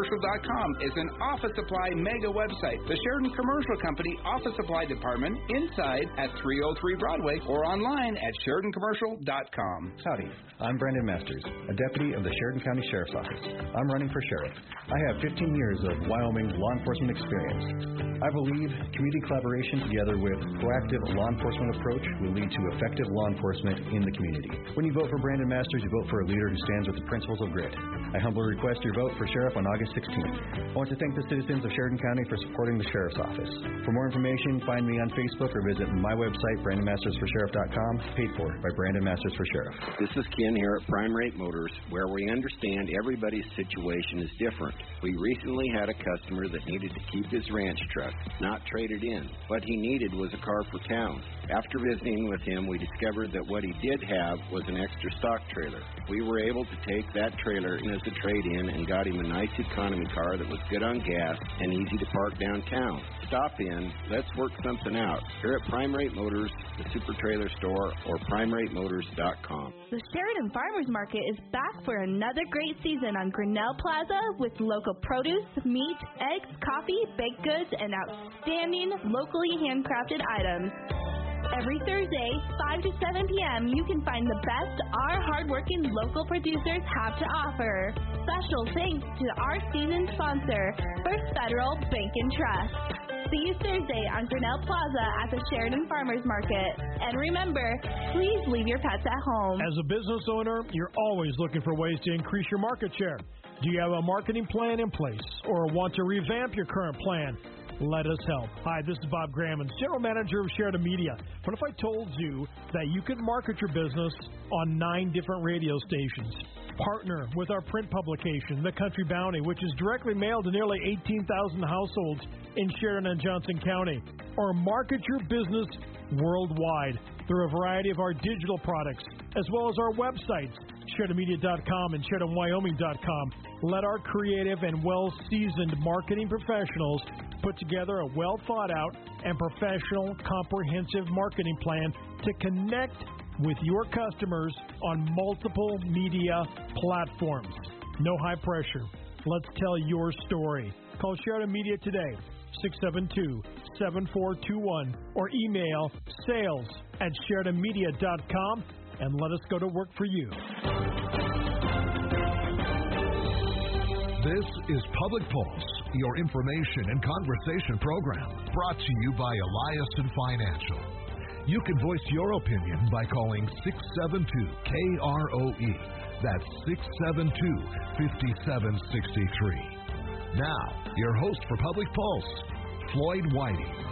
Commercial.com is an office supply mega website. The Sheridan Commercial Company Office Supply Department inside at 303 Broadway or online at SheridanCommercial.com. Howdy, I'm Brandon Masters, a deputy of the Sheridan County Sheriff's Office. I'm running for sheriff. I have 15 years of Wyoming law enforcement experience. I believe community collaboration together with proactive law enforcement approach will lead to effective law enforcement in the community. When you vote for Brandon Masters, you vote for a leader who stands with the principles of grit. I humbly request your vote for sheriff on August August 16th. I want to thank the citizens of Sheridan County for supporting the Sheriff's Office. For more information, find me on Facebook or visit my website, BrandonMastersForSheriff.com, paid for by Brandon Masters for Sheriff. This is Ken here at Prime Rate Motors, where we understand everybody's situation is different. We recently had a customer that needed to keep his ranch truck, not trade it in. What he needed was a car for town. After visiting with him, we discovered that what he did have was an extra stock trailer. We were able to take that trailer in as a trade in and got him a nice economy car that was good on gas and easy to park downtown. Stop in, let's work something out. Here at Prime Rate Motors, the Super Trailer Store, or PrimeRateMotors.com. The Sheridan Farmers Market is back for another great season on Grinnell Plaza with local produce, meat, eggs, coffee, baked goods, and outstanding locally handcrafted items. Every Thursday, 5 to 7 p.m., you can find the best our hardworking local producers have to offer. Special thanks to our season sponsor, First Federal Bank and Trust. See you Thursday on Grinnell Plaza at the Sheridan Farmers Market. And remember, please leave your pets at home. As a business owner, you're always looking for ways to increase your market share. Do you have a marketing plan in place or want to revamp your current plan? Let us help. Hi, this is Bob Grammons, General Manager of Sheridan Media. What if I told you that you could market your business on nine different radio stations? Partner with our print publication, The Country Bounty, which is directly mailed to nearly 18,000 households in Sheridan and Johnson County. Or market your business worldwide through a variety of our digital products, as well as our websites, SheridanMedia.com and SheridanWyoming.com. Let our creative and well seasoned marketing professionals put together a well thought out and professional comprehensive marketing plan to connect with your customers on multiple media platforms. No high pressure. Let's tell your story. Call Sheridan Media today, 672 7421, or email sales at SheridanMedia.com and let us go to work for you. This is Public Pulse, your information and conversation program, brought to you by Eliason Financial. You can voice your opinion by calling 672 KROE. That's 672 5763. Now, your host for Public Pulse, Floyd Whiting.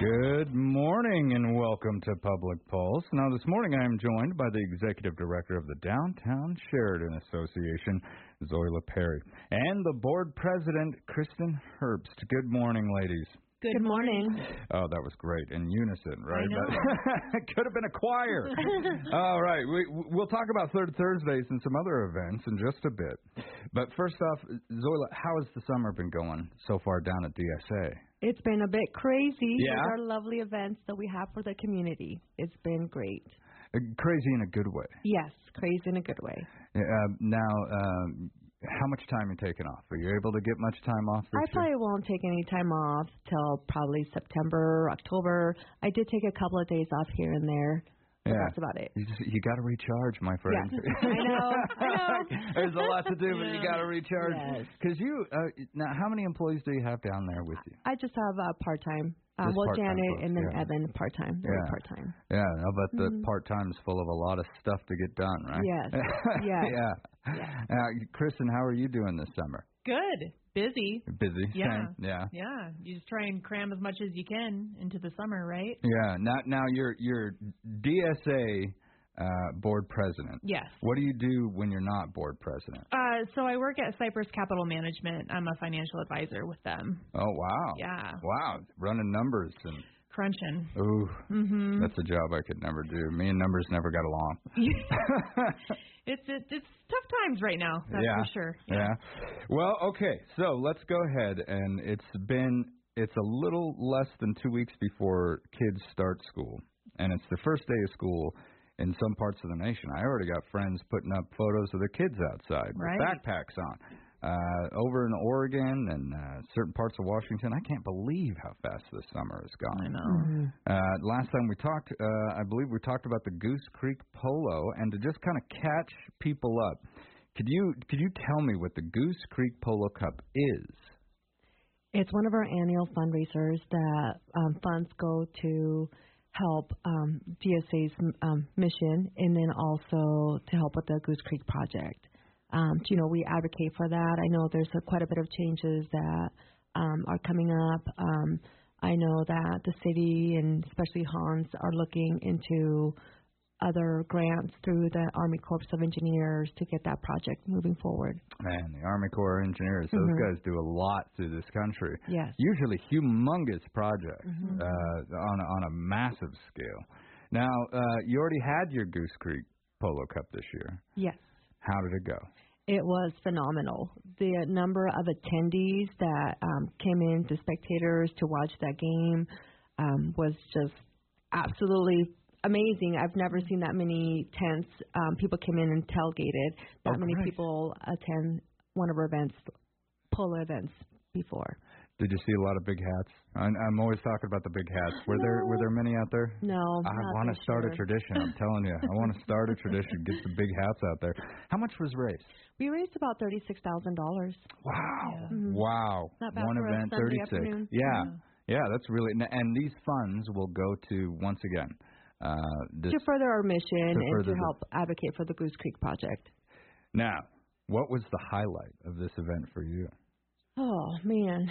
Good morning and welcome to Public Pulse. Now, this morning I am joined by the Executive Director of the Downtown Sheridan Association, Zoila Perry, and the Board President, Kristen Herbst. Good morning, ladies. Good, Good morning. Oh, that was great in unison, right? I know. That could have been a choir. All right, we, we'll talk about Third Thursdays and some other events in just a bit. But first off, Zoila, how has the summer been going so far down at DSA? It's been a bit crazy Yeah? with our lovely events that we have for the community. It's been great. Uh, Crazy in a good way. Yes, crazy in a good way. Uh, now, um, how much time are you taking off? Are you able to get much time off I year? probably won't take any time off till probably September, October. I did take a couple of days off here and there. Yeah. That's about it. You, just, you got to recharge, my friend. Yes, I know, I know. There's a lot to do, but you got to recharge. Yes. Because you, uh, now, how many employees do you have down there with you? I just have uh, part time. Uh, well, Janet folks, and then yeah. Evan part time. Yeah. part time. Yeah, I bet the Mhm. part time is full of a lot of stuff to get done, right? Yes. Yes. yeah. Yeah. Now, Kristen, how are you doing this summer? Good. Busy. Busy. Yeah. Yeah. Yeah. You just try and cram as much as you can into the summer, right? Yeah. Now, now you're you're DSA uh, board president. Yes. What do you do when you're not board president? Uh, so I work at Cypress Capital Management. I'm a financial advisor with them. Oh wow. Yeah. Wow. Running numbers and Crunching. ooh, mm-hmm. that's a job I could never do. Me and numbers never got along. It's it, it's tough times right now. That's yeah. for sure. Yeah. yeah. Well, okay. So let's go ahead, and it's been it's a little less than two weeks before kids start school, and it's the first day of school in some parts of the nation. I already got friends putting up photos of their kids outside Right. with backpacks on. Uh, over in Oregon and uh, certain parts of Washington. I can't believe how fast this summer has gone. I know. Uh, last time we talked, uh, I believe we talked about the Goose Creek Polo, and to just kind of catch people up, could you could you tell me what the Goose Creek Polo Cup is? It's one of our annual fundraisers that um, funds go to help um, DSA's um, mission, and then also to help with the Goose Creek project. Um, you know, we advocate for that. I know there's a, quite a bit of changes that um, are coming up. Um, I know that the city and especially Hans are looking into other grants through the Army Corps of Engineers to get that project moving forward. Man, the Army Corps of Engineers, those Mhm. guys do a lot through this country. Yes. Usually humongous projects Mhm. uh, on, a, on a massive scale. Now, uh, you already had your Goose Creek Polo Cup this year. Yes. How did it go? It was phenomenal. The number of attendees that um, came in, the spectators to watch that game, um, was just absolutely amazing. I've never seen that many tents. Um, people came in and tailgated. That Oh, many people attend one of our events, polo events, before. Did you see a lot of big hats? I'm, I'm always talking about the big hats. Were there were there many out there? No, I want to start a tradition. I'm telling you, I want to start a tradition. Get some big hats out there. How much was raised? We raised about thirty-six thousand dollars. Wow! Mhm. Wow! Not bad One for event, Sunday thirty-six. afternoon. Yeah, yeah, that's really. And, and these funds will go to once again. Uh, this, to further our mission to and further to the- help advocate for the Goose Creek project. now, what was the highlight of this event for you? Oh man.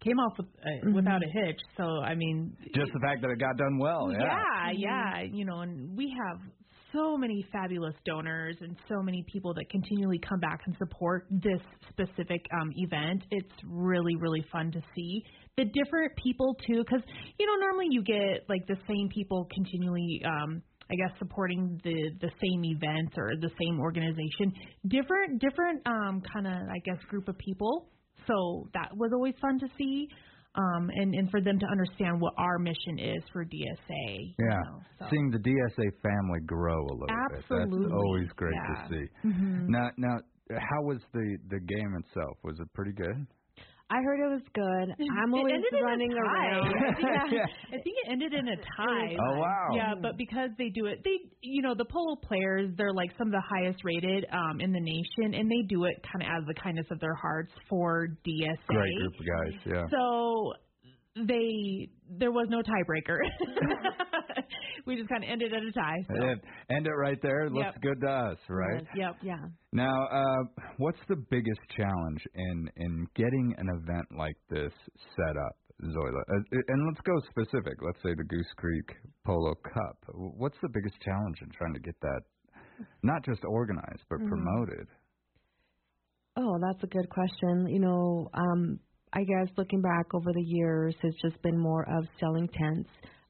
It came off with, uh, without a hitch. So I mean, Just the fact that it got done well. Yeah. yeah, yeah, you know, and we have so many fabulous donors and so many people that continually come back and support this specific um, event. It's really, really fun to see the different people too, because you know normally you get like the same people continually. Um, I guess supporting the the same event or the same organization, different different um, kind of I guess group of people. So that was always fun to see, um, and and for them to understand what our mission is for DSA. Yeah. know, so. Seeing the DSA family grow a little bit. That's always great yeah. to see. Mhm. Now, now, how was the the game itself? Was it pretty good? I heard it was good. I'm It always ended in a running tie. around. I think, Yeah. I think it ended in a tie. Oh, wow. Yeah, but because they do it, they you know the polo players, they're like some of the highest rated um, in the nation, and they do it kind of out of the kindness of their hearts for DSA. Great group of guys. Yeah. So they there was no tiebreaker. we just kind of ended at a tie. So. And end it right there. It Looks Yep. good to us, right? Yep. Yeah. Now, uh, what's the biggest challenge in in getting an event like this set up, Zoila? Uh, and let's go specific. Let's say the Goose Creek Polo Cup. What's the biggest challenge in trying to get that not just organized but Mhm. promoted? Oh, that's a good question. You know, um, I guess looking back over the years has just been more of selling tents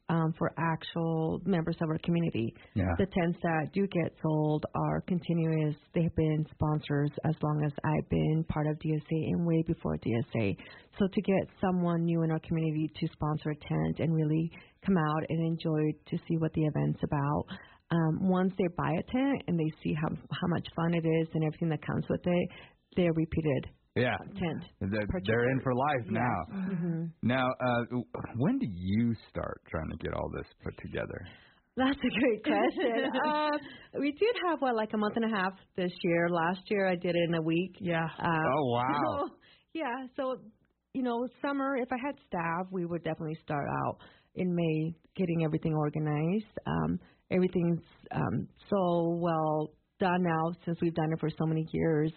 um, for actual members of our community. Yeah. The tents that do get sold are continuous. They've been sponsors as long as I've been part of DSA and way before DSA. So to get someone new in our community to sponsor a tent and really come out and enjoy to see what the event's about. Um, once they buy a tent and they see how how much fun it is and everything that comes with it, they're repeated Yeah. tent. They're, they're in for life now. hmm Now, uh, when do you start trying to get all this put together? That's a great question. uh, we did have what like a month and a half this year. Last year I did it in a week. Yeah. Uh, Oh, wow. so, yeah. So you know, summer. If I had staff, we would definitely start out in May getting everything organized. Um, everything's um, so well done now since we've done it for so many years.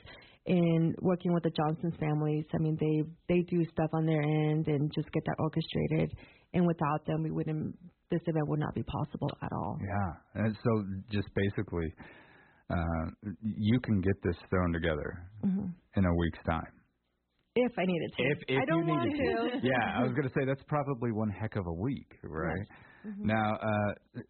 In working with the Johnson's families, I mean they they do stuff on their end and just get that orchestrated. And without them, we wouldn't. This event would not be possible at all. Yeah. And so just basically, uh, you can get this thrown together hmm in a week's time. If I needed to, If, if I don't you want needed to. yeah, I was going to say that's probably one heck of a week, right? Mhm. Now, uh,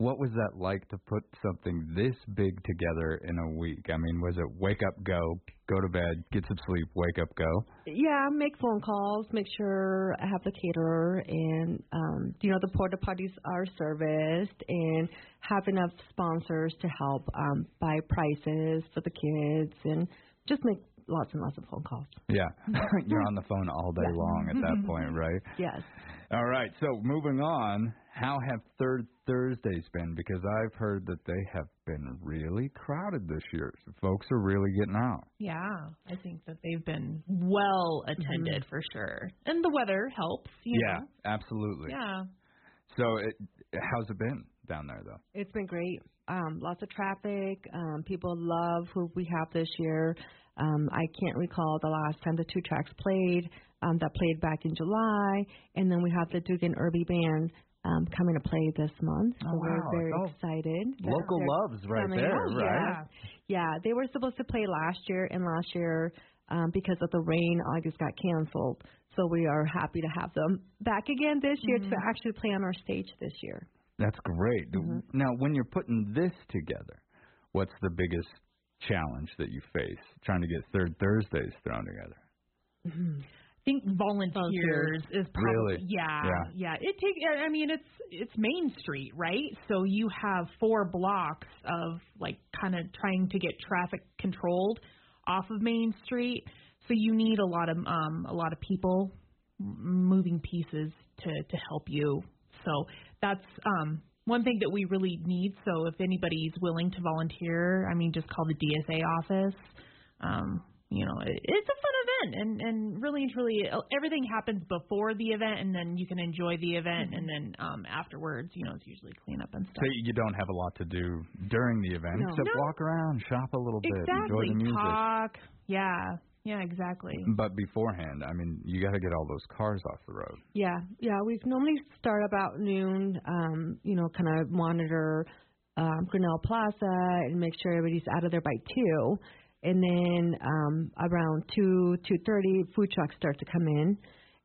what was that like to put something this big together in a week? I mean, was it wake up, go, go to bed, get some sleep, wake up, go? Yeah, make phone calls, make sure I have the caterer, and um, you know the porta potties are serviced, and have enough sponsors to help um, buy prices for the kids, and just make lots and lots of phone calls. Yeah, you're on the phone all day Yeah. long at that point, right? Yes. All right, so moving on, how have Third Thursdays been? Because I've heard that they have been really crowded this year. So folks are really getting out. Yeah, I think that they've been well attended for sure, and the weather helps. You yeah, know? absolutely. Yeah. So, it, how's it been down there, though? It's been great. Um, lots of traffic. Um, people love who we have this year. Um, I can't recall the last time the two tracks played. Um, that played back in July, and then we have the Dugan Irby Band um, coming to play this month. So Oh, we're very Oh, excited. local loves right there, Oh, right? Yeah. yeah, they were supposed to play last year, and last year um, because of the rain, August got canceled. So we are happy to have them back again this year to actually play on our stage this year. That's great. Now, when you're putting this together, what's the biggest challenge that you face trying to get Third Thursdays thrown together? I think volunteers is probably Really? yeah, Yeah. yeah. It takes. I mean, it's it's Main Street, right? So you have four blocks of like kind of trying to get traffic controlled off of Main Street. So you need a lot of um a lot of people moving pieces to to help you. So that's um one thing that we really need. So if anybody's willing to volunteer, I mean, just call the DSA office. Um, you know, it, it's a fun event, and and really and truly, uh, everything happens before the event, and then you can enjoy the event, and then um afterwards, you know, it's usually cleanup and stuff. So you don't have a lot to do during the event No. except No. walk around, shop a little bit, enjoy the music. Talk. Yeah. Yeah. Exactly. But beforehand, I mean, you got to get all those cars off the road. Yeah, yeah. We normally start about noon. Um, you know, kind of monitor um, Grinnell Plaza and make sure everybody's out of there by two. And then um, around two two thirty, food trucks start to come in.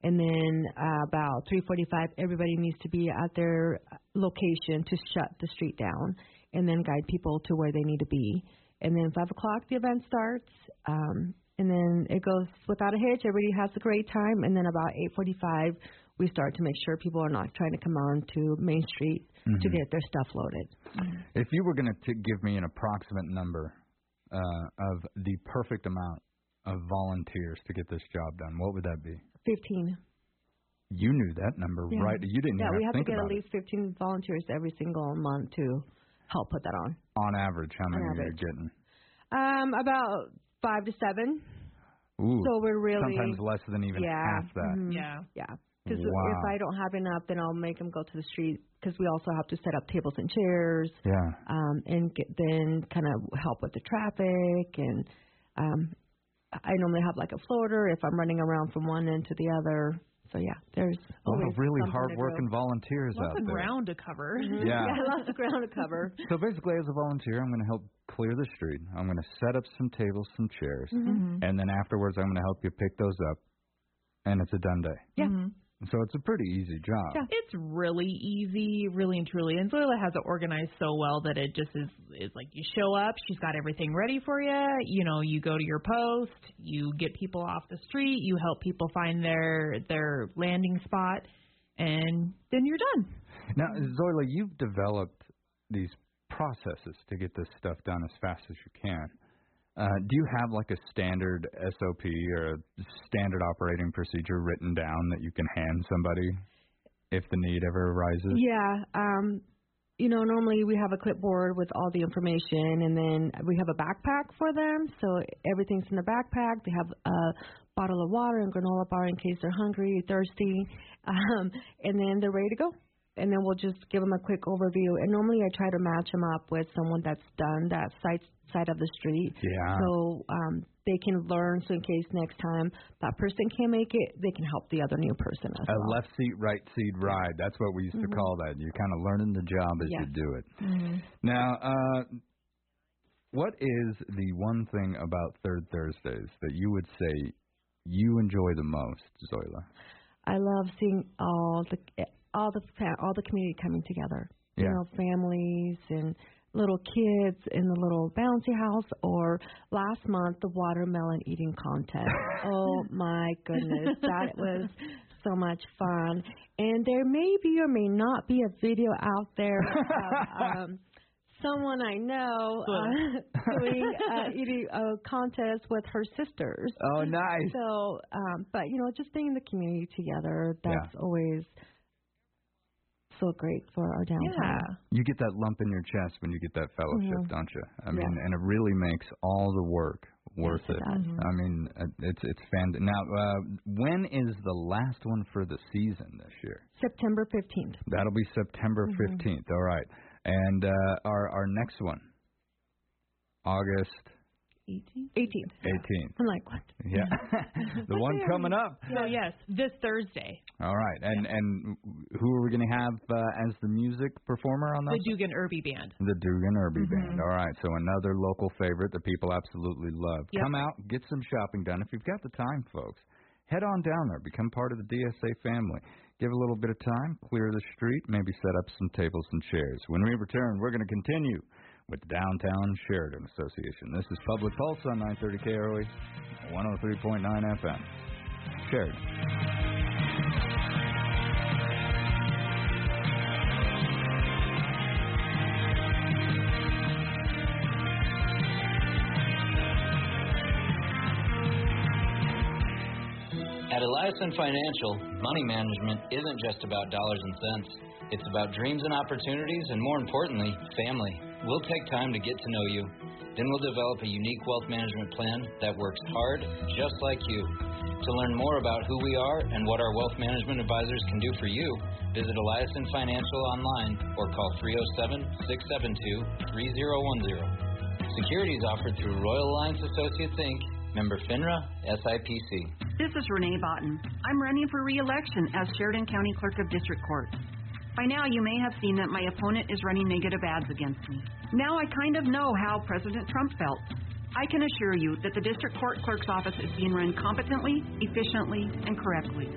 And then uh, about three forty-five, everybody needs to be at their location to shut the street down, and then guide people to where they need to be. And then five o'clock, the event starts. Um, and then it goes without a hitch. Everybody has a great time, and then about 8:45, we start to make sure people are not trying to come on to Main Street to Mhm. get their stuff loaded. If you were going to give me an approximate number uh, of the perfect amount of volunteers to get this job done, what would that be? 15. You knew that number, Yeah. right? You didn't Yeah, even we have have to to get at least 15 volunteers every single month to help put that on. On average, how many are you getting? Um, about five to seven. Ooh, so we're really sometimes less than even yeah, half that. mhm, Yeah. Yeah. Because Wow. if I don't have enough, then I'll make them go to the street. Because we also have to set up tables and chairs. Yeah. um, and get, then kind of help with the traffic. And um, I normally have like a floater if I'm running around from one end to the other. So yeah, there's A lot of really something to hard-working do. volunteers Lots out of there. ground to cover. Mhm. Yeah. yeah, lots of ground to cover. So basically, as a volunteer, I'm going to help clear the street. I'm going to set up some tables, some chairs, Mhm. and then afterwards, I'm going to help you pick those up, and it's a done day. Yeah. Mhm. So it's a pretty easy job. Yeah. It's really easy, really and truly. And Zoila has it organized so well that it just is is like you show up, she's got everything ready for you. You know, you go to your post, you get people off the street, you help people find their their landing spot, and then you're done. Now, Zoila, you've developed these processes to get this stuff done as fast as you can. Uh, do you have like a standard SOP or a standard operating procedure written down that you can hand somebody if the need ever arises? Yeah. Um, you know, normally we have a clipboard with all the information, and then we have a backpack for them. So everything's in the backpack. They have a bottle of water and granola bar in case they're hungry, thirsty, um, and then they're ready to go. And then we'll just give them a quick overview. And normally I try to match them up with someone that's done that side side of the street. Yeah. So um, they can learn. So in case next time that person can't make it, they can help the other new person as well. A well. left seat, right seat ride. That's what we used to Mhm. call that. You're kind of learning the job as Yes. you do it. Now, uh, what is the one thing about Third Thursdays that you would say you enjoy the most, Zoila? I love seeing all the all the fa- all the community coming together. you know, families and little kids in the little bouncy house or last month the watermelon eating contest. oh my goodness, that was so much fun. And there may be or may not be a video out there of um, someone I know uh, doing uh, eating a contest with her sisters. Oh, nice. So, um, but you know, just being in the community together, that's Yeah. always so great for our downtown. You get that lump in your chest when you get that fellowship, Mhm. don't you? I Yeah. mean, and it really makes all the work worth it it. does. I mean, uh, it's it's fan. Now, uh, when is the last one for the season this year? September 15th. That'll be September Mhm. 15th. All right. And uh, our our next one, August 18th. 18th. 18th. I'm like, what? Yeah, the one coming up. So yes, this Thursday, All right. And and who are we going to have uh, as the music performer on that? the Dugan Irby Band. The Dugan Irby Mhm. Band. All right, so another local favorite that people absolutely love. Yep. Come out, get some shopping done. If you've got the time, folks, head on down there. Become part of the DSA family. Give a little bit of time, clear the street, maybe set up some tables and chairs. When we return, we're going to continue with the Downtown Sheridan Association. This is Public Pulse on 930 KROE, 103.9 FM. Sheridan. At Eliason Financial, money management isn't just about dollars and cents. It's about dreams and opportunities, and more importantly, family. We'll take time to get to know you. Then we'll develop a unique wealth management plan that works hard, just like you. To learn more about who we are and what our wealth management advisors can do for you, visit Eliason Financial online or call 307 672 3010. Securities offered through Royal Alliance Associates Inc., member FINRA, SIPC. This is Renee Botten. I'm running for re-election as Sheridan County Clerk of District Court. By now, you may have seen that my opponent is running negative ads against me. Now I kind of know how President Trump felt. I can assure you that the District Court Clerk's office is being run competently, efficiently, and correctly.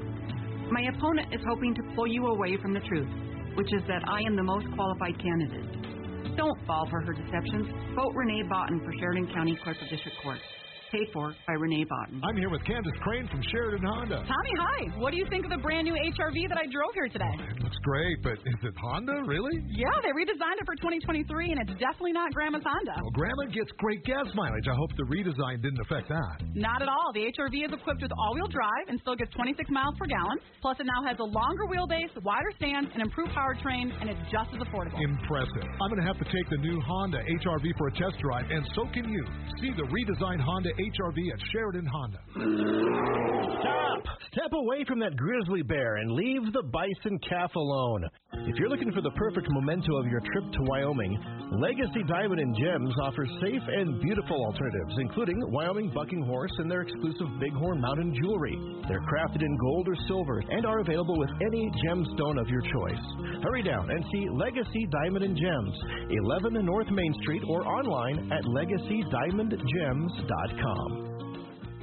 My opponent is hoping to pull you away from the truth, which is that I am the most qualified candidate. Don't fall for her deceptions. Vote Renee Botten for Sheridan County Clerk of District Court. Paid for by Renee Botten. I'm here with Candace Crane from Sheridan Honda. Tommy, hi. What do you think of the brand new HRV that I drove here today? Oh, it looks great, but is it Honda, really? Yeah, they redesigned it for 2023, and it's definitely not Grandma's Honda. Well, Grandma gets great gas mileage. I hope the redesign didn't affect that. Not at all. The HRV is equipped with all-wheel drive and still gets 26 miles per gallon. Plus, it now has a longer wheelbase, wider stance, and improved powertrain, and it's just as affordable. Impressive. I'm going to have to take the new Honda HRV for a test drive, and so can you. See the redesigned Honda HRV at Sheridan Honda. Stop! Step away from that grizzly bear and leave the bison calf alone. If you're looking for the perfect memento of your trip to Wyoming, Legacy Diamond and Gems offers safe and beautiful alternatives, including Wyoming bucking horse and their exclusive Bighorn Mountain jewelry. They're crafted in gold or silver and are available with any gemstone of your choice. Hurry down and see Legacy Diamond and Gems, 11 North Main Street, or online at legacydiamondgems.com com.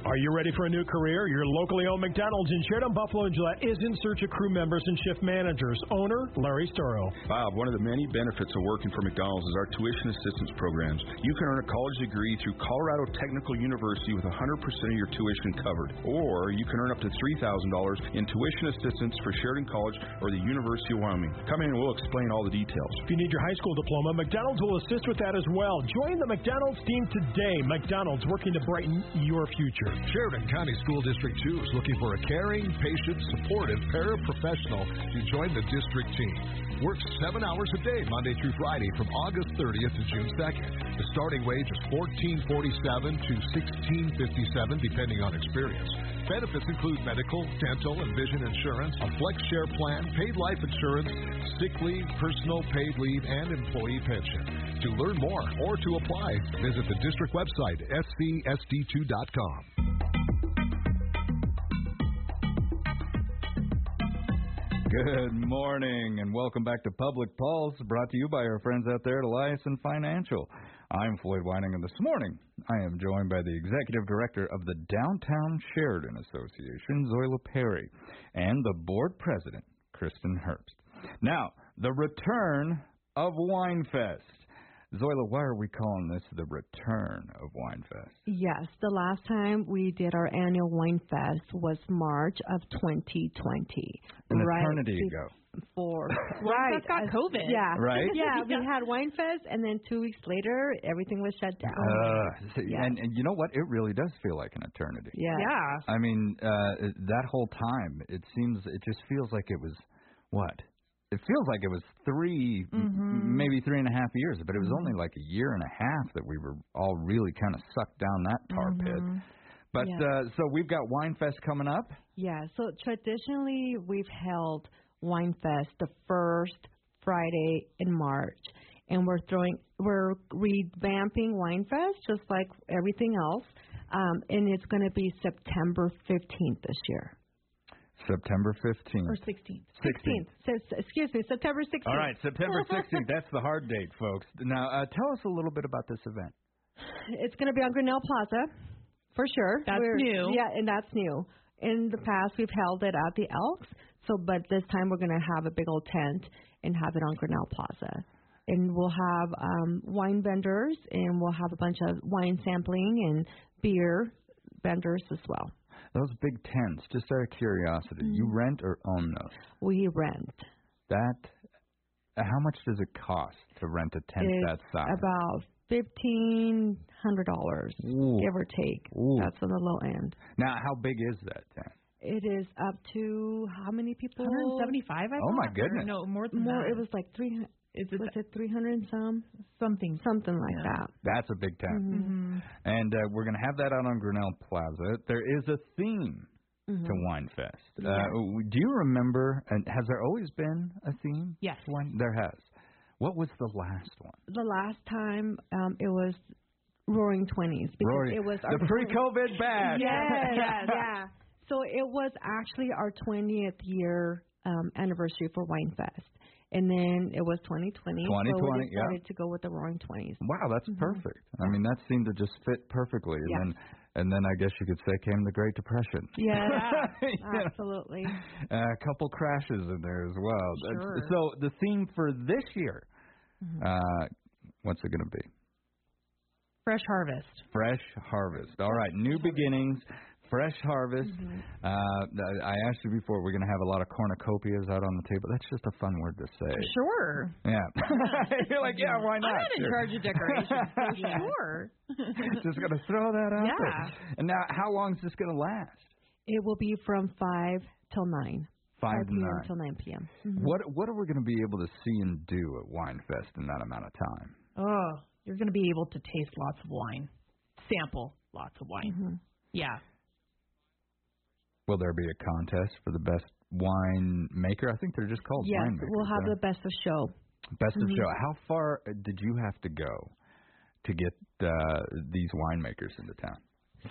Are you ready for a new career? Your locally owned McDonald's in Sheridan, Buffalo, and Gillette is in search of crew members and shift managers. Owner Larry Storrow. Bob, one of the many benefits of working for McDonald's is our tuition assistance programs. You can earn a college degree through Colorado Technical University with 100% of your tuition covered, or you can earn up to $3,000 in tuition assistance for Sheridan College or the University of Wyoming. Come in and we'll explain all the details. If you need your high school diploma, McDonald's will assist with that as well. Join the McDonald's team today. McDonald's working to brighten your future. Sheridan County School District 2 is looking for a caring, patient, supportive paraprofessional to join the district team. Works seven hours a day, Monday through Friday, from August 30th to June 2nd. The starting wage is $14.47 to $16.57, depending on experience. Benefits include medical, dental, and vision insurance, a flex share plan, paid life insurance, sick leave, personal paid leave, and employee pension. To learn more or to apply, visit the district website, scsd2.com. Good morning and welcome back to Public Pulse, brought to you by our friends out there at Eliason Financial. I'm Floyd Whiting, and this morning I am joined by the Executive Director of the Downtown Sheridan Association, Zoila Perry, and the Board President, Kristen Herbst. Now, the return of Winefest. Zoila, why are we calling this the return of Winefest? Yes, the last time we did our annual Winefest was March of 2020. An right eternity ago. For right, that's got uh, COVID. Yeah, Right? Yeah, we had Winefest, and then two weeks later, everything was shut down. Uh, see, Yeah. and, and you know what? It really does feel like an eternity. yeah. Yeah. I mean, uh, that whole time, it seems, it just feels like it was, what? It feels like it was 3 Mm-hmm. maybe three and a half years, but it was only like a year and a half that we were all really kind of sucked down that tar pit. But Mm-hmm. Yeah. uh, so we've got Winefest coming up. Yeah, so traditionally we've held Wine Fest the first Friday in March, and we're throwing we're revamping Wine Fest just like everything else, um, and it's going to be September 15th this year. September 15th. Or 16th. 16th. So, excuse me, September 16th. All right, September 16th. That's the hard date, folks. Now, uh, tell us a little bit about this event. It's going to be on Grinnell Plaza, for sure. That's We're- new. Yeah, and that's new. In the past, we've held it at the Elks, so but this time we're going to have a big old tent and have it on Grinnell Plaza. And we'll have um, wine vendors, and we'll have a bunch of wine sampling and beer vendors as well. Those big tents, just out of curiosity, you Mm-hmm. rent or own those? We rent. That, how much does it cost to rent a tent It's that size? about fifteen hundred dollars, give or take. Ooh. That's on the low end. Now, how big is that tent? It is up to how many people? 175, I think. Oh, my thought, or goodness. No, more than More. that. It was like three. Is it was it three hundred and some? something? Something like Yeah. that. That's a big tent. Mm-hmm. And uh, we're going to have that out on Grinnell Plaza. There is a theme Mhm. to Winefest. Yeah. Uh, do you remember, and has there always been a theme? Yes. One, There has. What was the last one? The last time um, it was Roaring Twenties because Rory, it was our the pre-COVID batch. Yes, yeah. So it was actually our 20th year um, anniversary for Winefest. And then it was 2020. so 2020, we yeah. to go with the Roaring Twenties. Wow, that's perfect. I mean, that seemed to just fit perfectly. And Yes. then, and then I guess you could say came the Great Depression. Yeah, You know, absolutely. a couple crashes in there as well. Sure. So the theme for this year, Mm-hmm. uh, what's it going to be? Fresh harvest. Fresh harvest. All right, new beginnings. Fresh harvest. Mm-hmm. Uh, I asked you before. We're going to have a lot of cornucopias out on the table. That's just a fun word to say. Sure. Yeah. You're like, yeah, why not? I'm not in Sure. charge of decorations, so sure. just going to throw that out Yeah. there. And now, how long is this going to last? It will be from 5 till 9. Five to p.m. nine. till 9 p.m. Mhm. What What are we going to be able to see and do at Winefest in that amount of time? Oh, you're going to be able to taste lots of wine, sample lots of wine. Mm-hmm. Yeah. Will there be a contest for the best wine maker? I think they're just called Yes, winemakers. we'll have right? the best of show. Best of Mhm. show. How far did you have to go to get uh, these winemakers into town?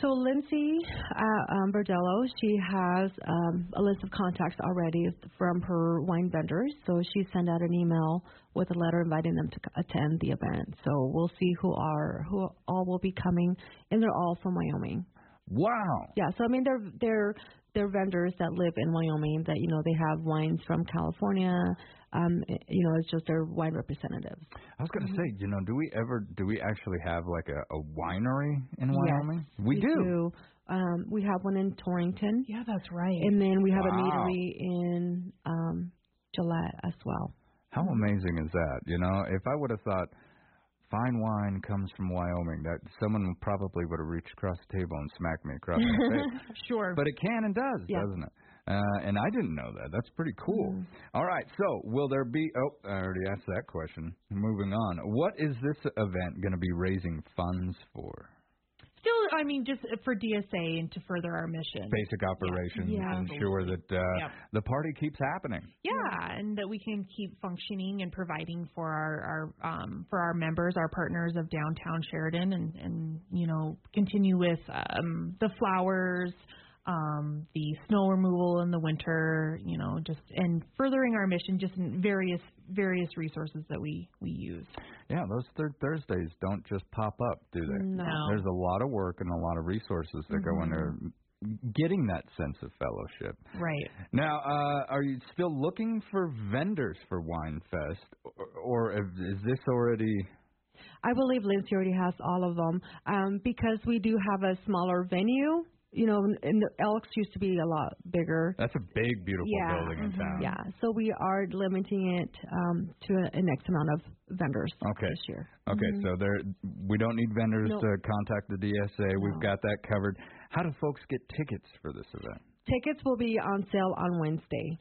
So Lindsay uh, um, Bordello, she has um, a list of contacts already from her wine vendors. So she sent out an email with a letter inviting them to attend the event. So we'll see who are who all will be coming, and they're all from Wyoming. Wow. Yeah. So I mean, they're they're they're vendors that live in Wyoming that you know they have wines from California. Um, you know, it's just their wine representatives. I was going to Mm-hmm. say, you know, do we ever do we actually have like a, a winery in Wyoming? Yes, we, do. Um, we have one in Torrington. Yeah, that's right. And then we have a Wow. meadery in um, Gillette as well. How amazing is that? You know, if I would have thought fine wine comes from Wyoming, that someone probably would have reached across the table and smacked me across the face. Sure. But it can and does, Yeah. doesn't it? Uh, and I didn't know that. That's pretty cool. Mm-hmm. All right, so will there be? Oh, I already asked that question. Moving on. What is this event going to be raising funds for? I mean, just for DSA and to further our mission. Basic operations, Yeah. ensure that uh, Yep. the party keeps happening. Yeah, and that we can keep functioning and providing for our, our um, for our members, our partners of downtown Sheridan, and and you know continue with um, the flowers, um, the snow removal in the winter, you know, just and furthering our mission, just in various various resources that we we use. Yeah, those third Thursdays don't just pop up, do they? No. There's a lot of work and a lot of resources that go Mhm. into getting that sense of fellowship. Right. Now, uh, are you still looking for vendors for Wine Fest, or, or is this already? I believe Lindsay already has all of them um, because we do have a smaller venue. You know, and the Elks used to be a lot bigger. That's a big, beautiful yeah, building in town. Yeah, so we are limiting it um, to an X amount of vendors Okay. this year. Okay, Mhm. so there we don't need vendors Nope. to contact the DSA. We've got that covered. How do folks get tickets for this event? Tickets will be on sale on Wednesday.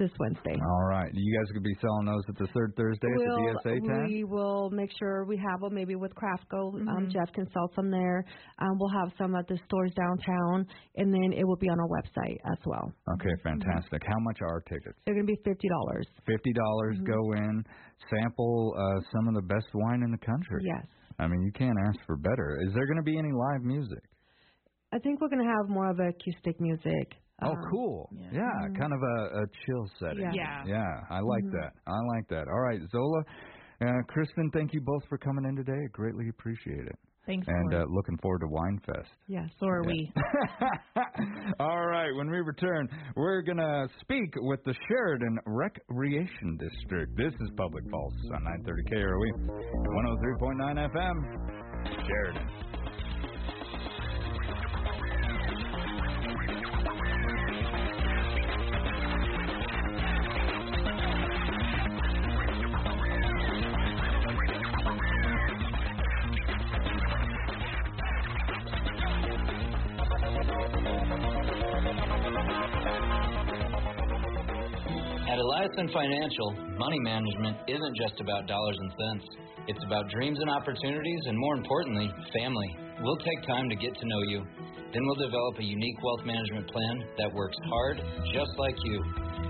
This Wednesday. All right, you guys could be selling those at the third Thursday at We'll, the DSA tab. we will make sure we have them maybe with Craftco. Um, Mhm. Jeff can sell some there. Um, we'll have some at the stores downtown, and then it will be on our website as well. Okay, fantastic. How much are tickets? They're going to be fifty dollars. Fifty dollars. Mhm. Go in, sample uh, some of the best wine in the country. Yes. I mean, you can't ask for better. Is there going to be any live music? I think we're going to have more of acoustic music. Oh, Um, cool. Yeah, Mhm. kind of a, a chill setting. Yeah. Yeah. Yeah, I like Mhm. that. I like that. All right, Zoila, uh, Kristen, thank you both for coming in today. I greatly appreciate it. Thanks, And Lori. uh, looking forward to Wine Fest. Yes. So are Yeah. we. All right, when we return, we're going to speak with the Sheridan Recreation District. This is Public Pulse on 930 KROE, 103.9 FM, Sheridan. At Financial, money management isn't just about dollars and cents. It's about dreams and opportunities, and more importantly, family. We'll take time to get to know you. Then we'll develop a unique wealth management plan that works hard, just like you.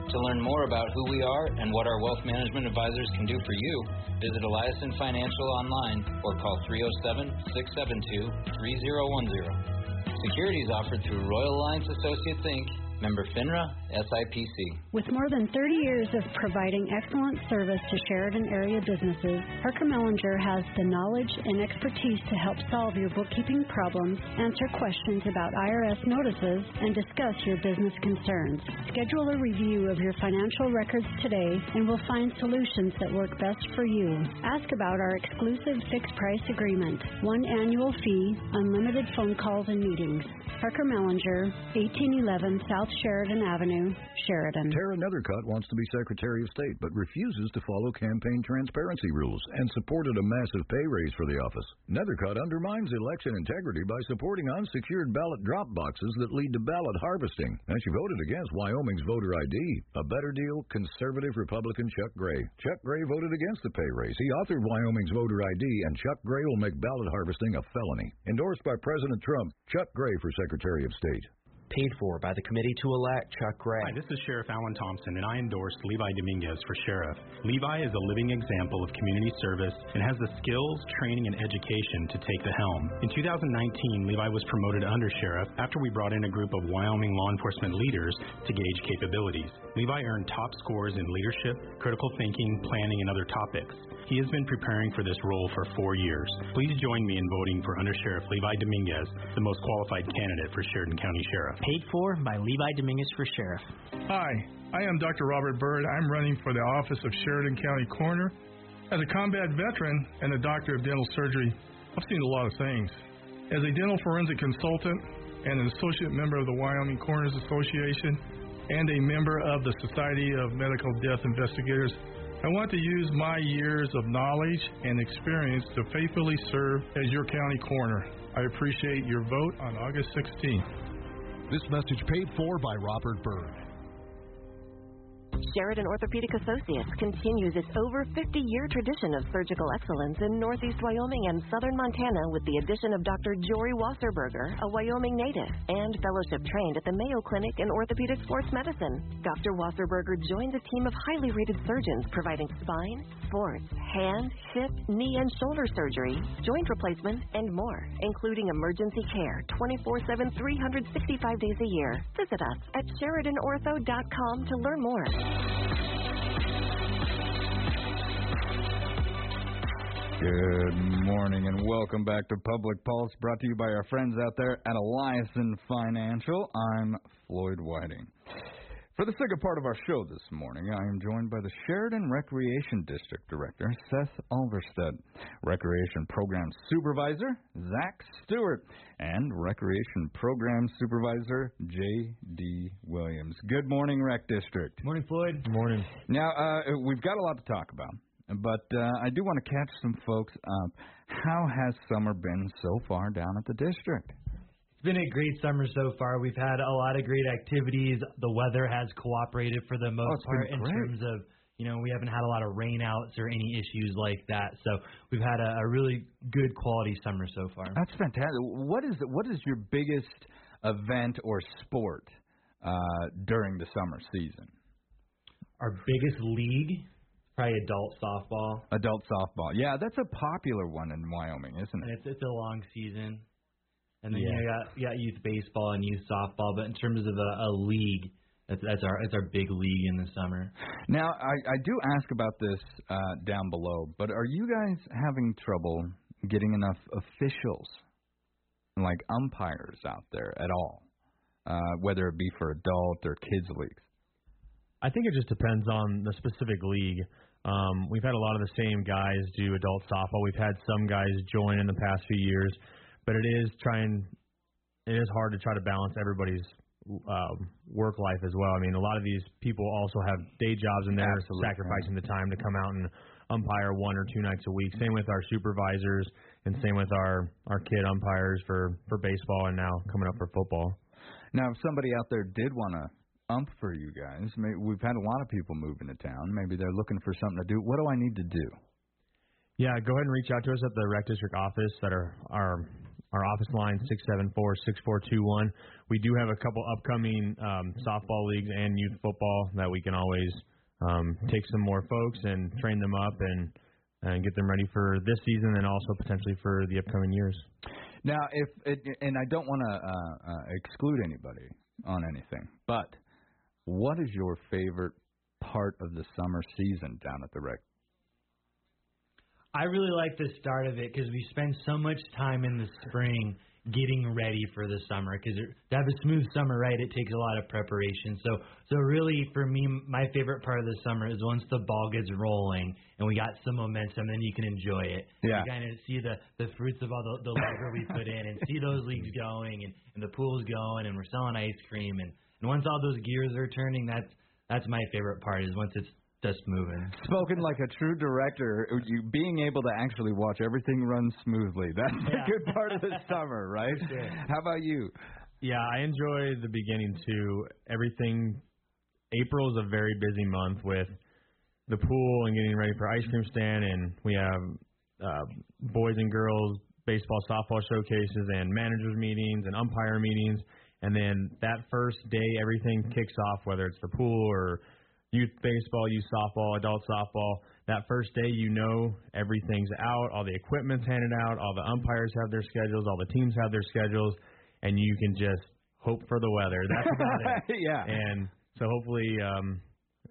To learn more about who we are and what our wealth management advisors can do for you, visit Eliason Financial online or call 307 672 3010. Securities offered through Royal Alliance Associates Inc., member FINRA, SIPC. With more than 30 years of providing excellent service to Sheridan area businesses, Parker Mellinger has the knowledge and expertise to help solve your bookkeeping problems, answer questions about IRS notices, and discuss your business concerns. Schedule a review of your financial records today and we'll find solutions that work best for you. Ask about our exclusive fixed price agreement, one annual fee, unlimited phone calls and meetings. Parker Mellinger, 1811 South Sheridan Avenue, Sheridan. Tara Nethercott wants to be Secretary of State, but refuses to follow campaign transparency rules and supported a massive pay raise for the office. Nethercott undermines election integrity by supporting unsecured ballot drop boxes that lead to ballot harvesting. And she voted against Wyoming's voter ID. A better deal, conservative Republican Chuck Gray. Chuck Gray voted against the pay raise. He authored Wyoming's voter ID, and Chuck Gray will make ballot harvesting a felony. Endorsed by President Trump, Chuck Gray for Secretary of State. Paid for by the committee to elect Chuck Gray. Hi, this is Sheriff Alan Thompson, and I endorse Levi Dominguez for sheriff. Levi is a living example of community service and has the skills, training, and education to take the helm. In 2019, Levi was promoted to undersheriff after we brought in a group of Wyoming law enforcement leaders to gauge capabilities. Levi earned top scores in leadership, critical thinking, planning, and other topics. He has been preparing for this role for four years. Please join me in voting for Undersheriff Levi Dominguez, the most qualified candidate for Sheridan County Sheriff. Paid for by Levi Dominguez for sheriff. Hi, I am Dr. Robert Bird. I'm running for the office of Sheridan County Coroner. As a combat veteran and a doctor of dental surgery, I've seen a lot of things. As a dental forensic consultant and an associate member of the Wyoming Coroners Association and a member of the Society of Medical Death Investigators, I want to use my years of knowledge and experience to faithfully serve as your county coroner. I appreciate your vote on August 16th. This message paid for by Robert Bird. Sheridan Orthopedic Associates continues its over 50 year tradition of surgical excellence in Northeast Wyoming and Southern Montana with the addition of Dr. Jory Wasserberger, a Wyoming native, and fellowship trained at the Mayo Clinic in Orthopedic Sports Medicine. Dr. Wasserberger joins a team of highly rated surgeons providing spine, sports, hand, hip, knee, and shoulder surgery, joint replacement, and more, including emergency care 24 7, 365 days a year. Visit us at SheridanOrtho.com to learn more. Good morning and welcome back to Public Pulse, brought to you by our friends out there at Eliason Financial. I'm Floyd Whiting. For the second part of our show this morning, I am joined by the Sheridan Recreation District Director, Seth Ulvestad, Recreation Program Supervisor, Zach Stewart, and Recreation Program Supervisor, J.D. Williams. Good morning, Rec District. Morning, Floyd. Good Morning. Now, uh, we've got a lot to talk about, but uh, I do want to catch some folks up. How has summer been so far down at the district? It's been a great summer so far. We've had a lot of great activities. The weather has cooperated for the most Oh, part in terms of, you know, we haven't had a lot of rainouts or any issues like that. So we've had a, a really good quality summer so far. That's fantastic. What is what is your biggest event or sport uh, during the summer season? Our biggest league, probably adult softball. Adult softball. Yeah, that's a popular one in Wyoming, isn't And it? it's it's a long season. And then Yeah. you got you got youth baseball and youth softball, but in terms of a, a league, that's that's our that's our big league in the summer. Now, I, I do ask about this uh, down below, but are you guys having trouble getting enough officials, like umpires, out there at all? Uh, whether it be for adult or kids leagues. I think it just depends on the specific league. Um, we've had a lot of the same guys do adult softball. We've had some guys join in the past few years, but it is trying. It is hard to try to balance everybody's um, work life as well. I mean, a lot of these people also have day jobs and they're Absolutely. sacrificing the time to come out and umpire one or two nights a week. Same with our supervisors, and same with our our kid umpires for for baseball and now coming up for football. Now, if somebody out there did want to ump for you guys, maybe we've had a lot of people move into town. Maybe they're looking for something to do. What do I need to do? Yeah, go ahead and reach out to us at the rec district office that are our our office line six seven four six four two one. We do have a couple upcoming um, softball leagues and youth football that we can always um, take some more folks and train them up and and get them ready for this season and also potentially for the upcoming years. Now, if it, and I don't want to uh, uh, exclude anybody on anything, but what is your favorite part of the summer season down at the rec? I really like the start of it because we spend so much time in the spring getting ready for the summer. Because to have a smooth summer, right, it takes a lot of preparation. So, so really, for me, my favorite part of the summer is once the ball gets rolling and we got some momentum, then you can enjoy it. Yeah. You kind of see the the fruits of all the, the labor we put in, and see those leagues going, and, and the pools going, and we're selling ice cream, and and once all those gears are turning, that's that's my favorite part. Is once it's just moving. Spoken like a true director, you being able to actually watch everything run smoothly. That's Yeah. the good part of the summer, right? Sure. How about you? Yeah, I enjoy the beginning too. Everything. April is a very busy month with the pool and getting ready for ice cream stand, and we have uh, boys and girls baseball, softball showcases, and managers meetings and umpire meetings. And then that first day, everything kicks off, whether it's the pool or youth baseball, youth softball, adult softball. That first day, you know everything's out, all the equipment's handed out, all the umpires have their schedules, all the teams have their schedules, and you can just hope for the weather. That's about it. yeah. And so hopefully, um,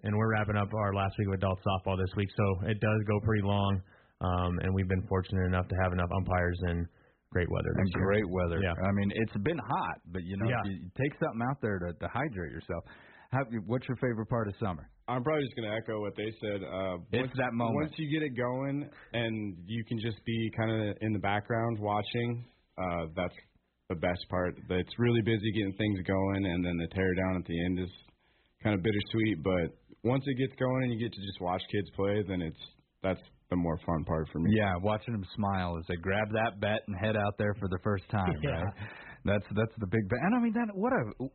and we're wrapping up our last week of adult softball this week, so it does go pretty long. Um, and we've been fortunate enough to have enough umpires and great weather. And year. great weather. Yeah. I mean, it's been hot, but you know, Yeah. you, you take something out there to, to hydrate yourself. How, what's your favorite part of summer? I'm probably just going to echo what they said. Uh, It's once, that moment. Once you get it going and you can just be kind of in the background watching, uh, that's the best part. It's really busy getting things going, and then the tear down at the end is kind of bittersweet. But once it gets going and you get to just watch kids play, then it's that's the more fun part for me. Yeah, watching them smile as they grab that bat and head out there for the first time, Yeah. right? That's that's the big. Ba- and I mean that what a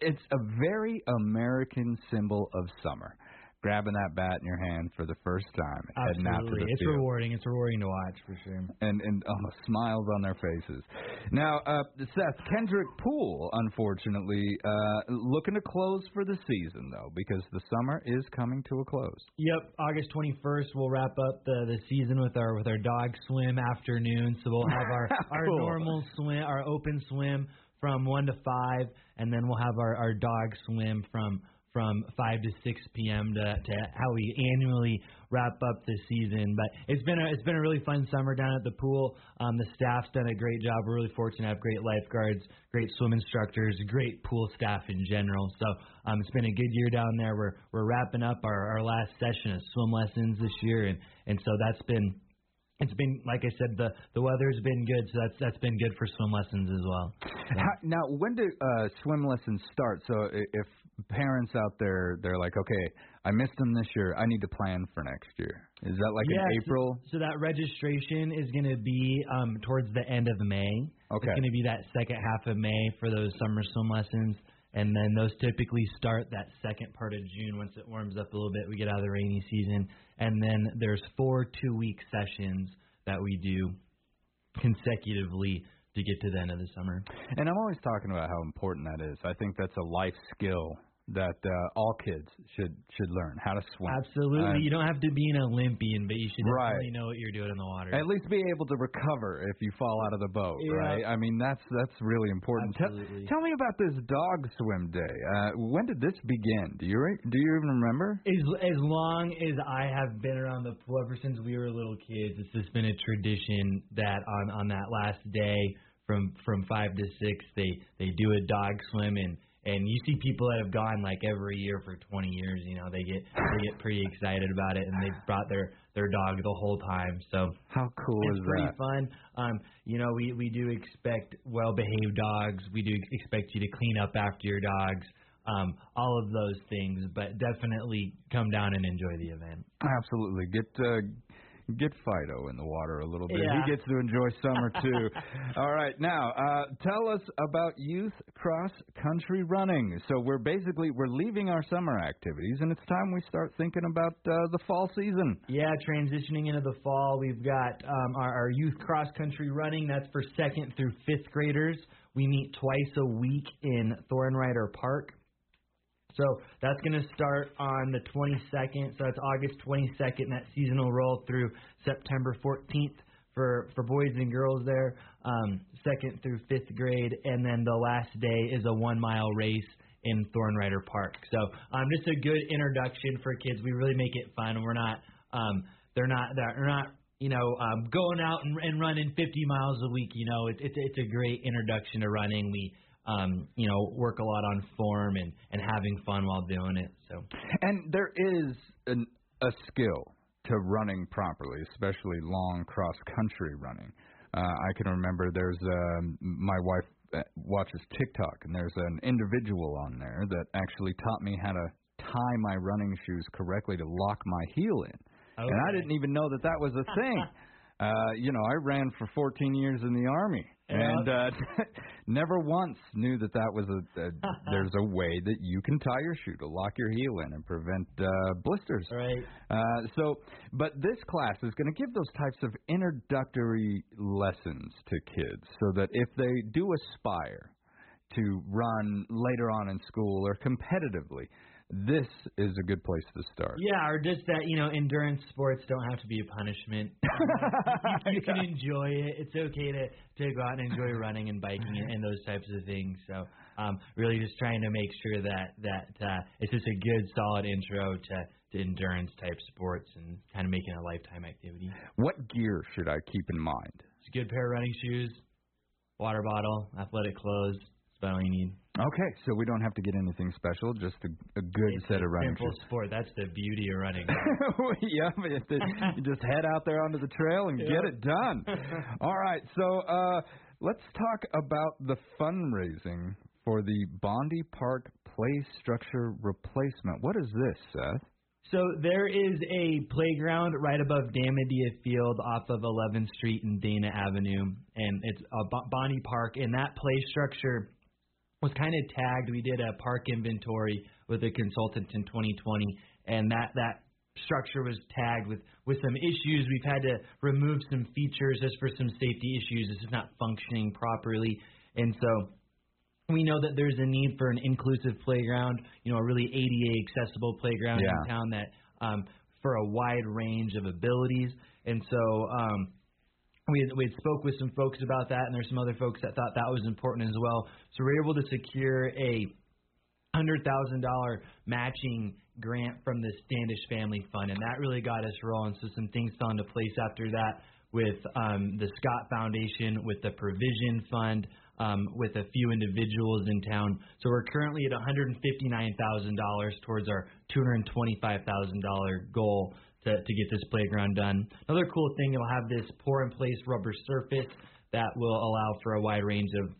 it's a very American symbol of summer. Grabbing that bat in your hand for the first time, heading out to Absolutely, the it's field. rewarding. It's rewarding to watch for sure. and and oh, smiles on their faces. Now, uh, Seth Kendrick Pool, unfortunately, uh, looking to close for the season though, because the summer is coming to a close. Yep, August 21st we'll wrap up the the season with our with our dog swim afternoon. So we'll have our our normal swim, our open swim from 1 to 5 and then we'll have our our dog swim from from 5 to 6 p.m. to, to how we annually wrap up the season. But it's been a it's been a really fun summer down at the pool. Um, the staff's done a great job. We're really fortunate to have great lifeguards, great swim instructors, great pool staff in general. So um, it's been a good year down there. We're we're wrapping up our, our last session of swim lessons this year, and and so that's been it's been like I said, the the weather's been good, so that's that's been good for swim lessons as well. How, now, when do uh, swim lessons start? So i- if parents out there, they're like, okay, I missed them this year. I need to plan for next year. Is that like Yeah, in so- April? So, that registration is going to be um, towards the end of May. Okay. It's going to be that second half of May for those summer swim lessons. And then those typically start that second part of June once it warms up a little bit. We get out of the rainy season. And then there's four two week sessions that we do consecutively to get to the end of the summer. And I'm always talking about how important that is. I think that's a life skill that uh, all kids should should learn how to swim. Absolutely. You don't have to be an Olympian, but you should Right. definitely know what you're doing in the water. At least be able to recover if you fall out of the boat, Yeah. right? I mean, that's that's really important. Tell- Tell, me about this dog swim day. Uh, when did this begin? Do you re- do you even remember? As as long as I have been around the pool, ever since we were little kids, it's just been a tradition that on on that last day from from five to six, they they do a dog swim and and you see people that have gone like every year for 20 years. You know, they get they get pretty excited about it, and they've brought their their dog the whole time. So how cool is that? it's is pretty that? fun. Um, you know, we we do expect well behaved dogs. We do expect you to clean up after your dogs. Um, all of those things, but definitely come down and enjoy the event. Absolutely. Get uh, get Fido in the water a little bit. Yeah. He gets to enjoy summer too. All right, now uh, tell us about youth cross country running. So we're basically we're leaving our summer activities, and it's time we start thinking about uh, the fall season. Yeah, transitioning into the fall, we've got um, our, our youth cross country running. That's for second through fifth graders. We meet twice a week in Thorne-Rider Park. So that's going to start on the 22nd. So that's August 22nd. That seasonal roll through September 14th for for boys and girls there, um, second through fifth grade, and then the last day is a one mile race in Thorne-Rider Park. So um, just a good introduction for kids. We really make it fun. We're not um, they're not they're not you know um, going out and, and running 50 miles a week. You know, it, it's it's a great introduction to running. We um, you know work a lot on form and and having fun while doing it. So And there is an, a skill to running properly, especially long cross country running. Uh, I can remember there's um, my wife uh, watches TikTok, and there's an individual on there that actually taught me how to tie my running shoes correctly to lock my heel in. And I didn't even know that that was a thing. uh, you know, I ran for 14 years in the army. And uh, never once knew that that was a, a there's a way that you can tie your shoe to lock your heel in and prevent uh, blisters. Right. Uh, so, but this class is going to give those types of introductory lessons to kids, so that if they do aspire to run later on in school or competitively, this is a good place to start. Yeah, or just that you know, endurance sports don't have to be a punishment. you, you can enjoy it. It's okay to to go out and enjoy running and biking and, and those types of things. So, um, really, just trying to make sure that that uh, it's just a good, solid intro to to endurance type sports and kind of making a lifetime activity. What gear should I keep in mind? It's a good pair of running shoes, water bottle, athletic clothes. That's about all you need. Okay, so we don't have to get anything special, just a, a good It's set a of running simple shoes. sport. That's the beauty of running. yeah, but if they- you just head out there onto the trail and get it done. All right, so uh, let's talk about the fundraising for the Bondi Park Play Structure Replacement. What is this, Seth? So there is a playground right above Damadia Field off of 11th Street and Dana Avenue, and it's a Bo- Bonnie Park. And that play structure was kind of tagged. We did a park inventory with a consultant in 2020, and that that structure was tagged with with some issues. We've had to remove some features just for some safety issues. This is not functioning properly, and so we know that there's a need for an inclusive playground, you know, a really ADA accessible playground Yeah. in town that um, for a wide range of abilities. And so um, we had, we had spoke with some folks about that, and there's some other folks that thought that was important as well. So we were able to secure a hundred thousand dollar matching grant from the Standish Family Fund, and that really got us rolling. So some things fell into place after that with um, the Scott Foundation, with the Provision Fund, um, with a few individuals in town. So we're currently at $159,000 towards our $225,000 goal to, to get this playground done. Another cool thing, it'll have this pour-in-place rubber surface that will allow for a wide range of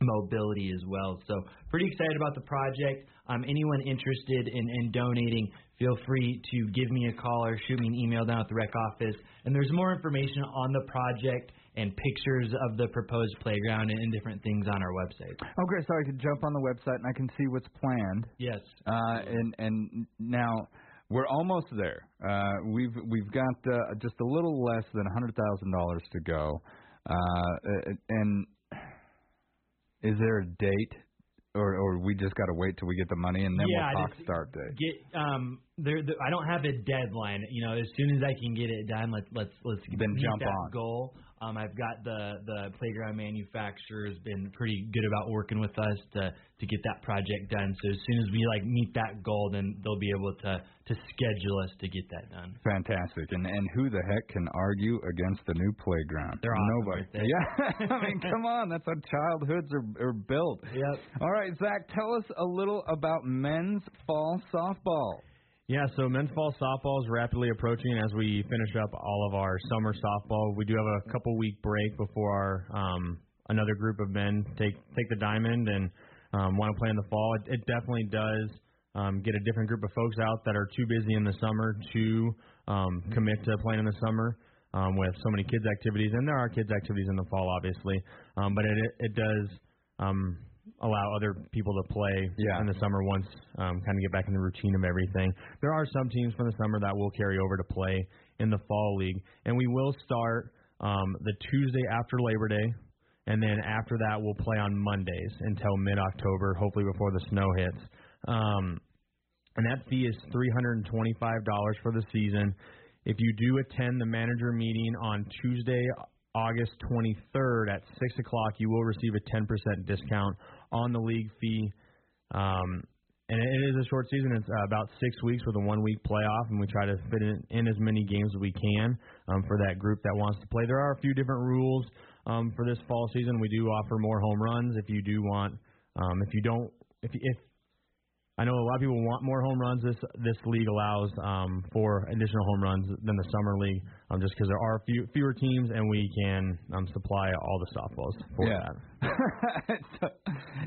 mobility as well. So pretty excited about the project. Um, anyone interested in, in donating, feel free to give me a call or shoot me an email down at the rec office. And there's more information on the project and pictures of the proposed playground and, and different things on our website. Okay, so I can jump on the website and I can see what's planned. Yes. Uh, and and now we're almost there. Uh, we've we've got uh, just a little less than a hundred thousand dollars to go. Uh, and is there a date, or or we just got to wait till we get the money and then Yeah, we'll talk start date? Get um there, there I don't have a deadline. You know, as soon as I can get it done, let's let's let's Then jump that on. goal. Um I've got the the playground manufacturer has been pretty good about working with us to to get that project done. So as soon as we like meet that goal then they'll be able to to schedule us to get that done. Fantastic. And and who the heck can argue against the new playground? They're awesome, Nobody. Yeah. I mean, come on. That's how childhoods are, are built. Yep. All right, Zach, tell us a little about men's fall softball. Yeah, so men's fall softball is rapidly approaching as we finish up all of our summer softball. We do have a couple week break before our um, another group of men take take the diamond and um, want to play in the fall. It, it definitely does um, get a different group of folks out that are too busy in the summer to um, commit to playing in the summer. Um, with so many kids activities, and there are kids activities in the fall, obviously, um, but it it, does um, allow other people to play Yeah. in the summer once um, kind of get back in the routine of everything. There are some teams from the summer that will carry over to play in the fall league, and we will start um, the Tuesday after Labor Day, and then after that we'll play on Mondays until mid-October, hopefully before the snow hits. Um, and that fee is $325 for the season. If you do attend the manager meeting on Tuesday, August 23rd at 6 o'clock, you will receive a 10% discount on the league fee. Um, and it is a short season. It's uh, about six weeks with a one week playoff, and we try to fit in, in as many games as we can um, for that group that wants to play. There are a few different rules um, for this fall season. We do offer more home runs if you do want. Um, if you don't, if if I know a lot of people want more home runs. This this league allows um, for additional home runs than the summer league, um, just because there are few, fewer teams and we can um, supply all the softballs for Yeah. that. So,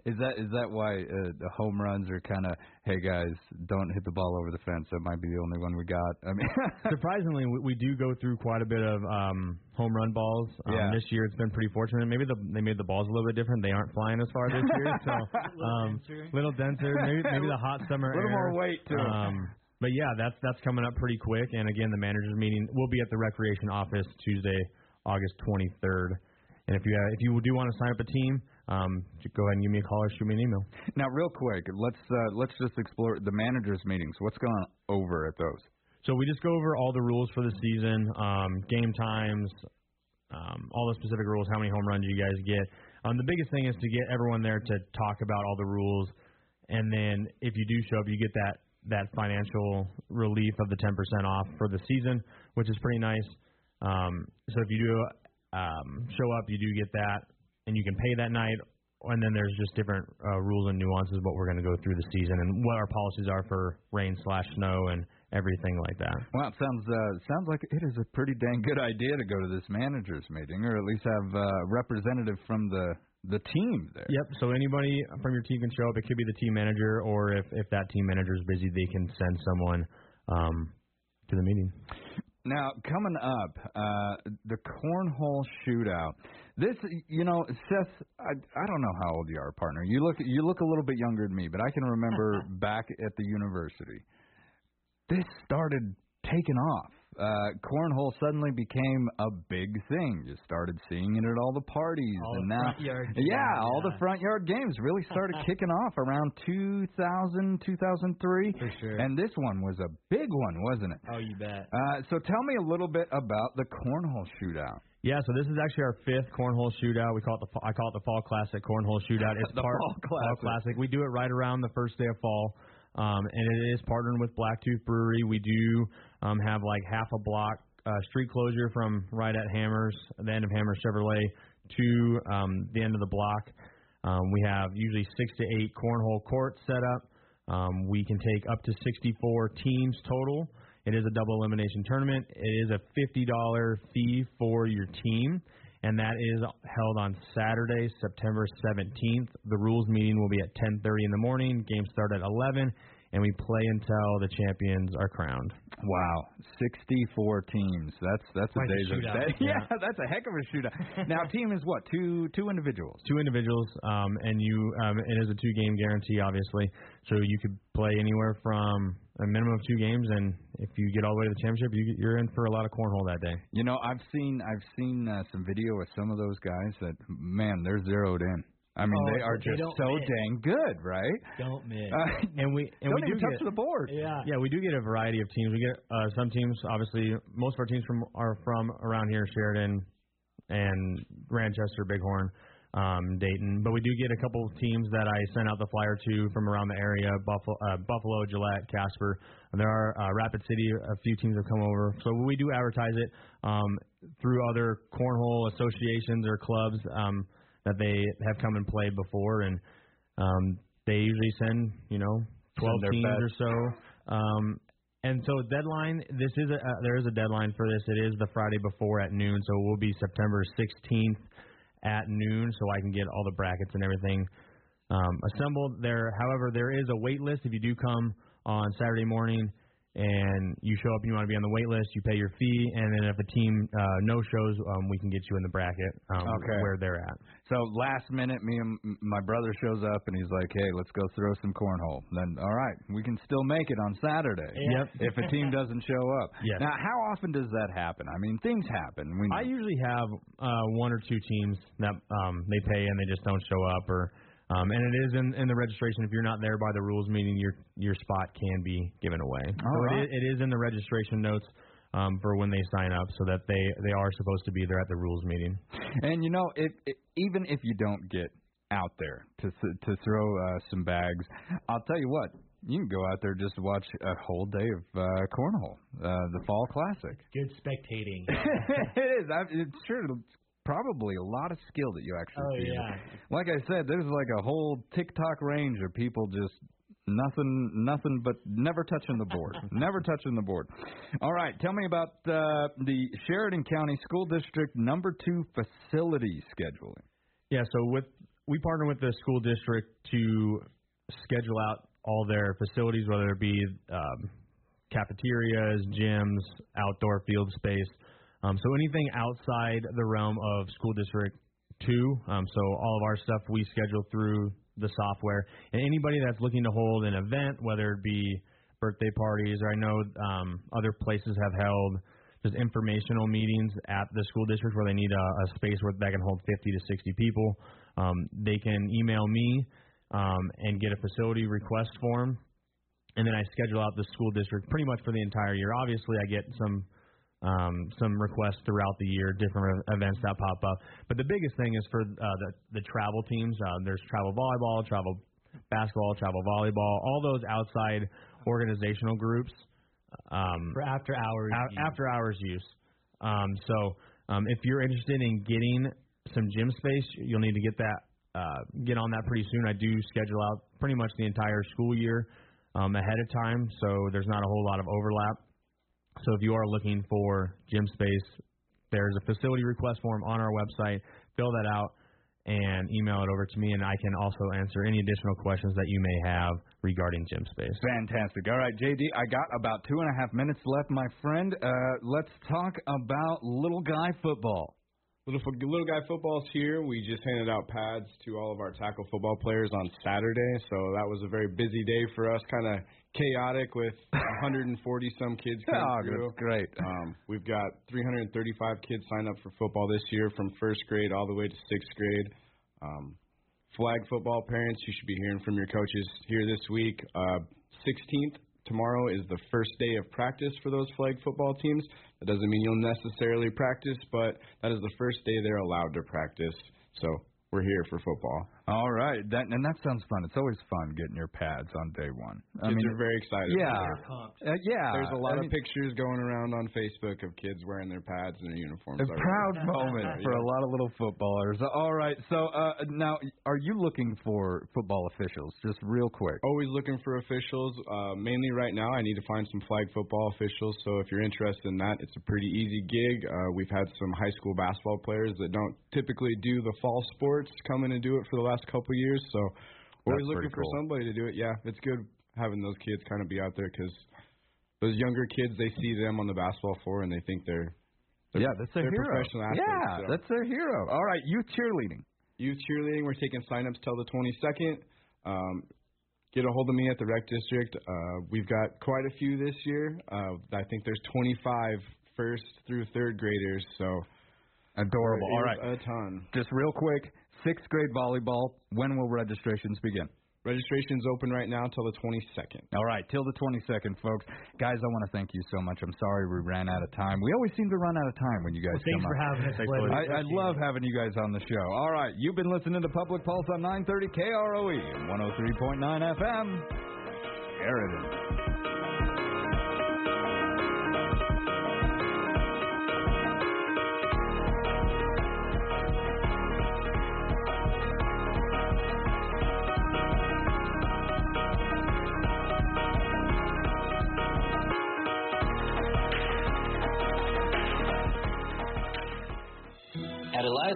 is that is that why uh, the home runs are kind of hey guys don't hit the ball over the fence that might be the only one we got I mean Surprisingly, we, we do go through quite a bit of um, home run balls. Um, Yeah. This year, it's been pretty fortunate. Maybe the, they made the balls a little bit different. They aren't flying as far this year, so um, little denser. Maybe maybe the hot summer A Little air. more weight to 'em. Um, but yeah, that's that's coming up pretty quick. And again, the managers meeting will be at the recreation office Tuesday, August 23rd. And if you uh, if you do want to sign up a team, um, just go ahead and give me a call or shoot me an email. now real quick let's uh, let's just explore the managers meetings what's going over at those So we just go over all the rules for the season, um, game times, um, all the specific rules, how many home runs you guys get. Um, the biggest thing is to get everyone there to talk about all the rules, and then if you do show up, you get that that financial relief of the 10% off for the season, which is pretty nice. Um, so if you do um, show up, you do get that, and you can pay that night. And then there's just different uh, rules and nuances what we're going to go through the season and what our policies are for rain slash snow and everything like that. well it sounds uh, sounds like it is a pretty dang good idea to go to this managers meeting or at least have uh, a representative from the the team there Yep. So anybody from your team can show up. It could be the team manager, or if if that team manager is busy, they can send someone um, to the meeting. Now, coming up, uh, the cornhole shootout. This, you know, Seth, I, I don't know how old you are, partner. You look you look a little bit younger than me, but I can remember back at the university. This started taking off. Uh, cornhole suddenly became a big thing. You started seeing it at all the parties, All and the now, front yard yeah, games, all the front yard games really started kicking off around 2000, 2003. For sure. And this one was a big one, wasn't it? Oh, you bet. Uh, so tell me a little bit about the cornhole shootout. Yeah, so this is actually our fifth cornhole shootout. We call it the fa- I call it the fall classic cornhole shootout. It's The part Fall Classic. We do it right around the first day of fall, um, and it is partnered with Blacktooth Brewery. We do um, have like half a block uh, street closure from right at Hammers, the end of Hammers Chevrolet, to um, the end of the block. Um, we have usually six to eight cornhole courts set up. Um, we can take up to 64 teams total. It is a double elimination tournament. It is a $50 fee for your team, and that is held on Saturday, September 17th. The rules meeting will be at 10:30 in the morning. Games start at 11, and we play until the champions are crowned. Wow, 64 teams. That's that's a Quite a day's of shootout. yeah. Yeah. that's a heck of a shootout. now, team is what? Two two individuals. Two individuals, um, and you. Um, it is a two-game guarantee, obviously. So you could play anywhere from a minimum of two games, and if you get all the way to the championship, you, you're in for a lot of cornhole that day. You know, I've seen I've seen uh, some video of some of those guys that man, they're zeroed in. I mean, Oh, they are they just don't so miss. dang good, right? Don't miss. Uh, and we and don't we even do touch get, the board. Yeah. Yeah, we do get a variety of teams. We get uh, some teams, obviously, most of our teams from are from around here, Sheridan and Ranchester, Bighorn, um, Dayton. But we do get a couple of teams that I sent out the flyer to from around the area: Buffalo, uh, Buffalo, Gillette, Casper. And there are uh, Rapid City. A few teams have come over, so we do advertise it um, through other cornhole associations or clubs um, that they have come and played before, and um, they usually send you know 12 Send their teams or so. Um, and so deadline, this is a, uh, there is a deadline for this. It is the Friday before at noon, so it will be September 16th at noon, so I can get all the brackets and everything um, assembled. There, however, there is a wait list. If you do come on Saturday morning and you show up and you want to be on the wait list, you pay your fee, and then if a team uh, no shows, um, we can get you in the bracket um, Okay. where they're at. So last minute, me and my brother shows up and he's like, "Hey, let's go throw some cornhole." Then, all right, we can still make it on Saturday. Yep. If a team doesn't show up. Yes. Now, how often does that happen? I mean, things happen. We I usually have uh, one or two teams that um, they pay and they just don't show up, or um, and it is in, in the registration. If you're not there by the rules meeting, your your spot can be given away. so right. it, is, it is in the registration notes um, for when they sign up, so that they they are supposed to be there at the rules meeting. And you know, if, if even if you don't get out there to to throw uh, some bags, I'll tell you what. You can go out there just to watch a whole day of uh, cornhole, uh, the fall classic. Good spectating. it is. I, it's sure. It's probably a lot of skill that you actually. Oh, see. yeah. Like I said, there's like a whole TikTok range of people just nothing, nothing but never touching the board, never touching the board. All right, tell me about uh, the Sheridan County School District Number Two facility scheduling. Yeah, so with we partner with the school district to schedule out all their facilities, whether it be um, cafeterias, gyms, outdoor field space. Um, so anything outside the realm of school district two. Um, so all of our stuff we schedule through the software, and anybody that's looking to hold an event, whether it be birthday parties or I know um, other places have held just informational meetings at the school district where they need a, a space where that can hold 50 to 60 people. Um, they can email me um, and get a facility request form, and then I schedule out the school district pretty much for the entire year. Obviously, I get some um, some requests throughout the year, different events that pop up. But the biggest thing is for uh, the the travel teams. Uh, there's travel volleyball, travel basketball, travel volleyball, all those outside organizational groups um, For after hours. use. after hours use. Um, so um, if you're interested in getting some gym space, you'll need to get that uh, get on that pretty soon. I do schedule out pretty much the entire school year um, ahead of time, so there's not a whole lot of overlap. So if you are looking for gym space, there's a facility request form on our website. Fill that out and email it over to me, and I can also answer any additional questions that you may have regarding gym space. Fantastic. All right, JD, I got about two and a half minutes left, my friend. Uh, let's talk about little guy football. Little little guy football's here. We just handed out pads to all of our tackle football players on Saturday, so that was a very busy day for us. Kind of chaotic with 140 some kids coming Oh, through. that's great. Um, we've got 335 kids signed up for football this year, from first grade all the way to sixth grade. Um, flag football parents, you should be hearing from your coaches here this week. Uh, 16th tomorrow is the first day of practice for those flag football teams. That doesn't mean you'll necessarily practice, but that is the first day they're allowed to practice. So we're here for football. All right, that and that sounds fun. It's always fun getting your pads on day one. I Kids mean, are very excited. Yeah, uh, yeah. There's a lot I mean, of pictures going around on Facebook of kids wearing their pads and their uniforms. A already. proud moment for a lot of little footballers. All right, so uh, now are you looking for football officials? Just real quick. Always looking for officials. Uh, mainly right now, I need to find some flag football officials. So if you're interested in that, it's a pretty easy gig. Uh, we've had some high school basketball players that don't typically do the fall sports come in and do it for the last couple of years. So we're always looking for cool. somebody to do it. Yeah, it's good having those kids kind of be out there because those younger kids they see them on the basketball floor and they think they're, they're yeah, that's their hero. professional athletes. yeah, so. that's their hero. All right, youth cheerleading. Youth cheerleading, we're taking signups till the 22nd. Um, get a hold of me at the rec district. Uh, we've got quite a few this year. Uh, I think there's 25 first through third graders. So adorable. All right, a ton. Just real quick, sixth grade volleyball. When will registrations begin? Registration's open right now till the 22nd. All right, till the 22nd, folks. Guys, I want to thank you so much. I'm sorry we ran out of time. We always seem to run out of time when you guys Well, thanks come for up. having us, Thanks, I, I love having you guys on the show. All right, you've been listening to Public Pulse on 930 KROE and 103.9 FM. Sheridan.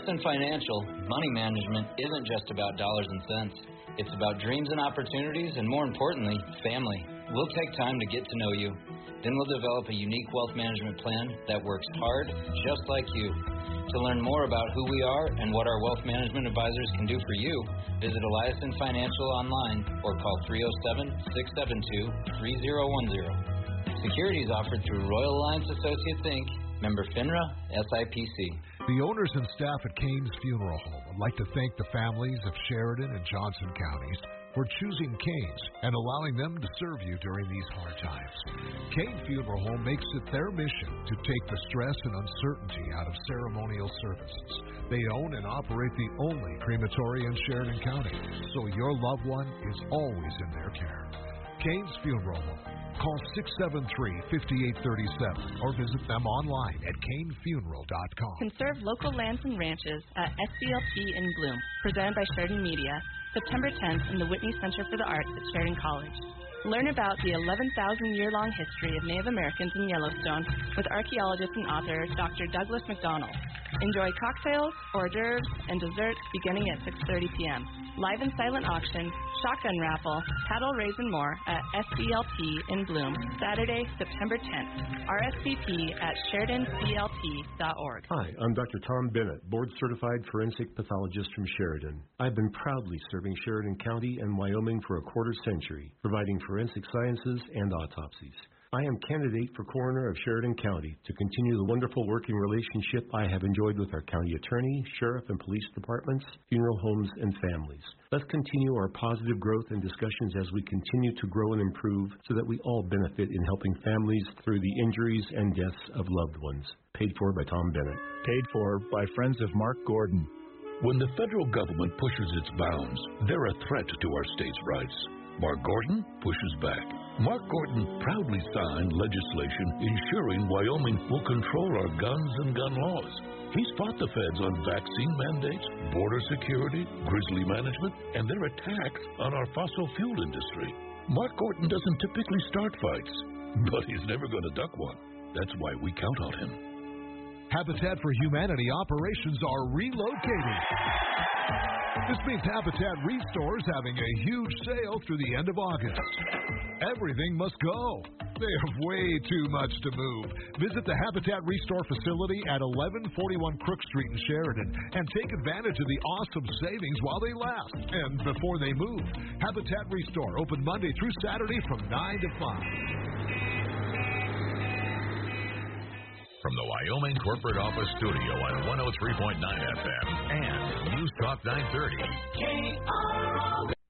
Eliason Financial, money management isn't just about dollars and cents. It's about dreams and opportunities, and more importantly, family. We'll take time to get to know you. Then we'll develop a unique wealth management plan that works hard, just like you. To learn more about who we are and what our wealth management advisors can do for you, visit Eliason Financial online or call 307 672 3010. Securities offered through Royal Alliance Associates Inc., member FINRA, SIPC. The owners and staff at Kane's Funeral Home would like to thank the families of Sheridan and Johnson counties for choosing Kane's and allowing them to serve you during these hard times. Kane Funeral Home makes it their mission to take the stress and uncertainty out of ceremonial services. They own and operate the only crematory in Sheridan County, so your loved one is always in their care. Kane's Funeral Home. Call 673-5837 or visit them online at kanefuneral.com. Conserve local lands and ranches at SCLT in Bloom, presented by Sheridan Media, September 10th in the Whitney Center for the Arts at Sheridan College. Learn about the 11,000 year long history of Native Americans in Yellowstone with archaeologist and author Dr. Douglas MacDonald. Enjoy cocktails, hors d'oeuvres, and desserts beginning at 6:30 p.m. Live and silent auction, shotgun raffle, paddle raise and more at SCLT in Bloom, Saturday, September 10th. RSVP at SheridanCLT.org. Hi, I'm Dr. Tom Bennett, board certified forensic pathologist from Sheridan. I've been proudly serving Sheridan County and Wyoming for a quarter century, providing forensic sciences and autopsies. I am candidate for coroner of Sheridan County to continue the wonderful working relationship I have enjoyed with our county attorney, sheriff, and police departments, funeral homes, and families. Let's continue our positive growth and discussions as we continue to grow and improve so that we all benefit in helping families through the injuries and deaths of loved ones. Paid for by Tom Bennett. Paid for by Friends of Mark Gordon. When the federal government pushes its bounds, they're a threat to our state's rights. Mark Gordon pushes back. Mark Gordon proudly signed legislation ensuring Wyoming will control our guns and gun laws. He's fought the feds on vaccine mandates, border security, grizzly management, and their attacks on our fossil fuel industry. Mark Gordon doesn't typically start fights, but he's never going to duck one. That's why we count on him. Habitat for Humanity operations are relocating. This means Habitat Restore is having a huge sale through the end of August. Everything must go. They have way too much to move. Visit the Habitat Restore facility at 1141 Crook Street in Sheridan and take advantage of the awesome savings while they last and before they move. Habitat Restore open Monday through Saturday from 9 to 5. From the Wyoming Corporate Office Studio on 103.9 FM and News Talk 930.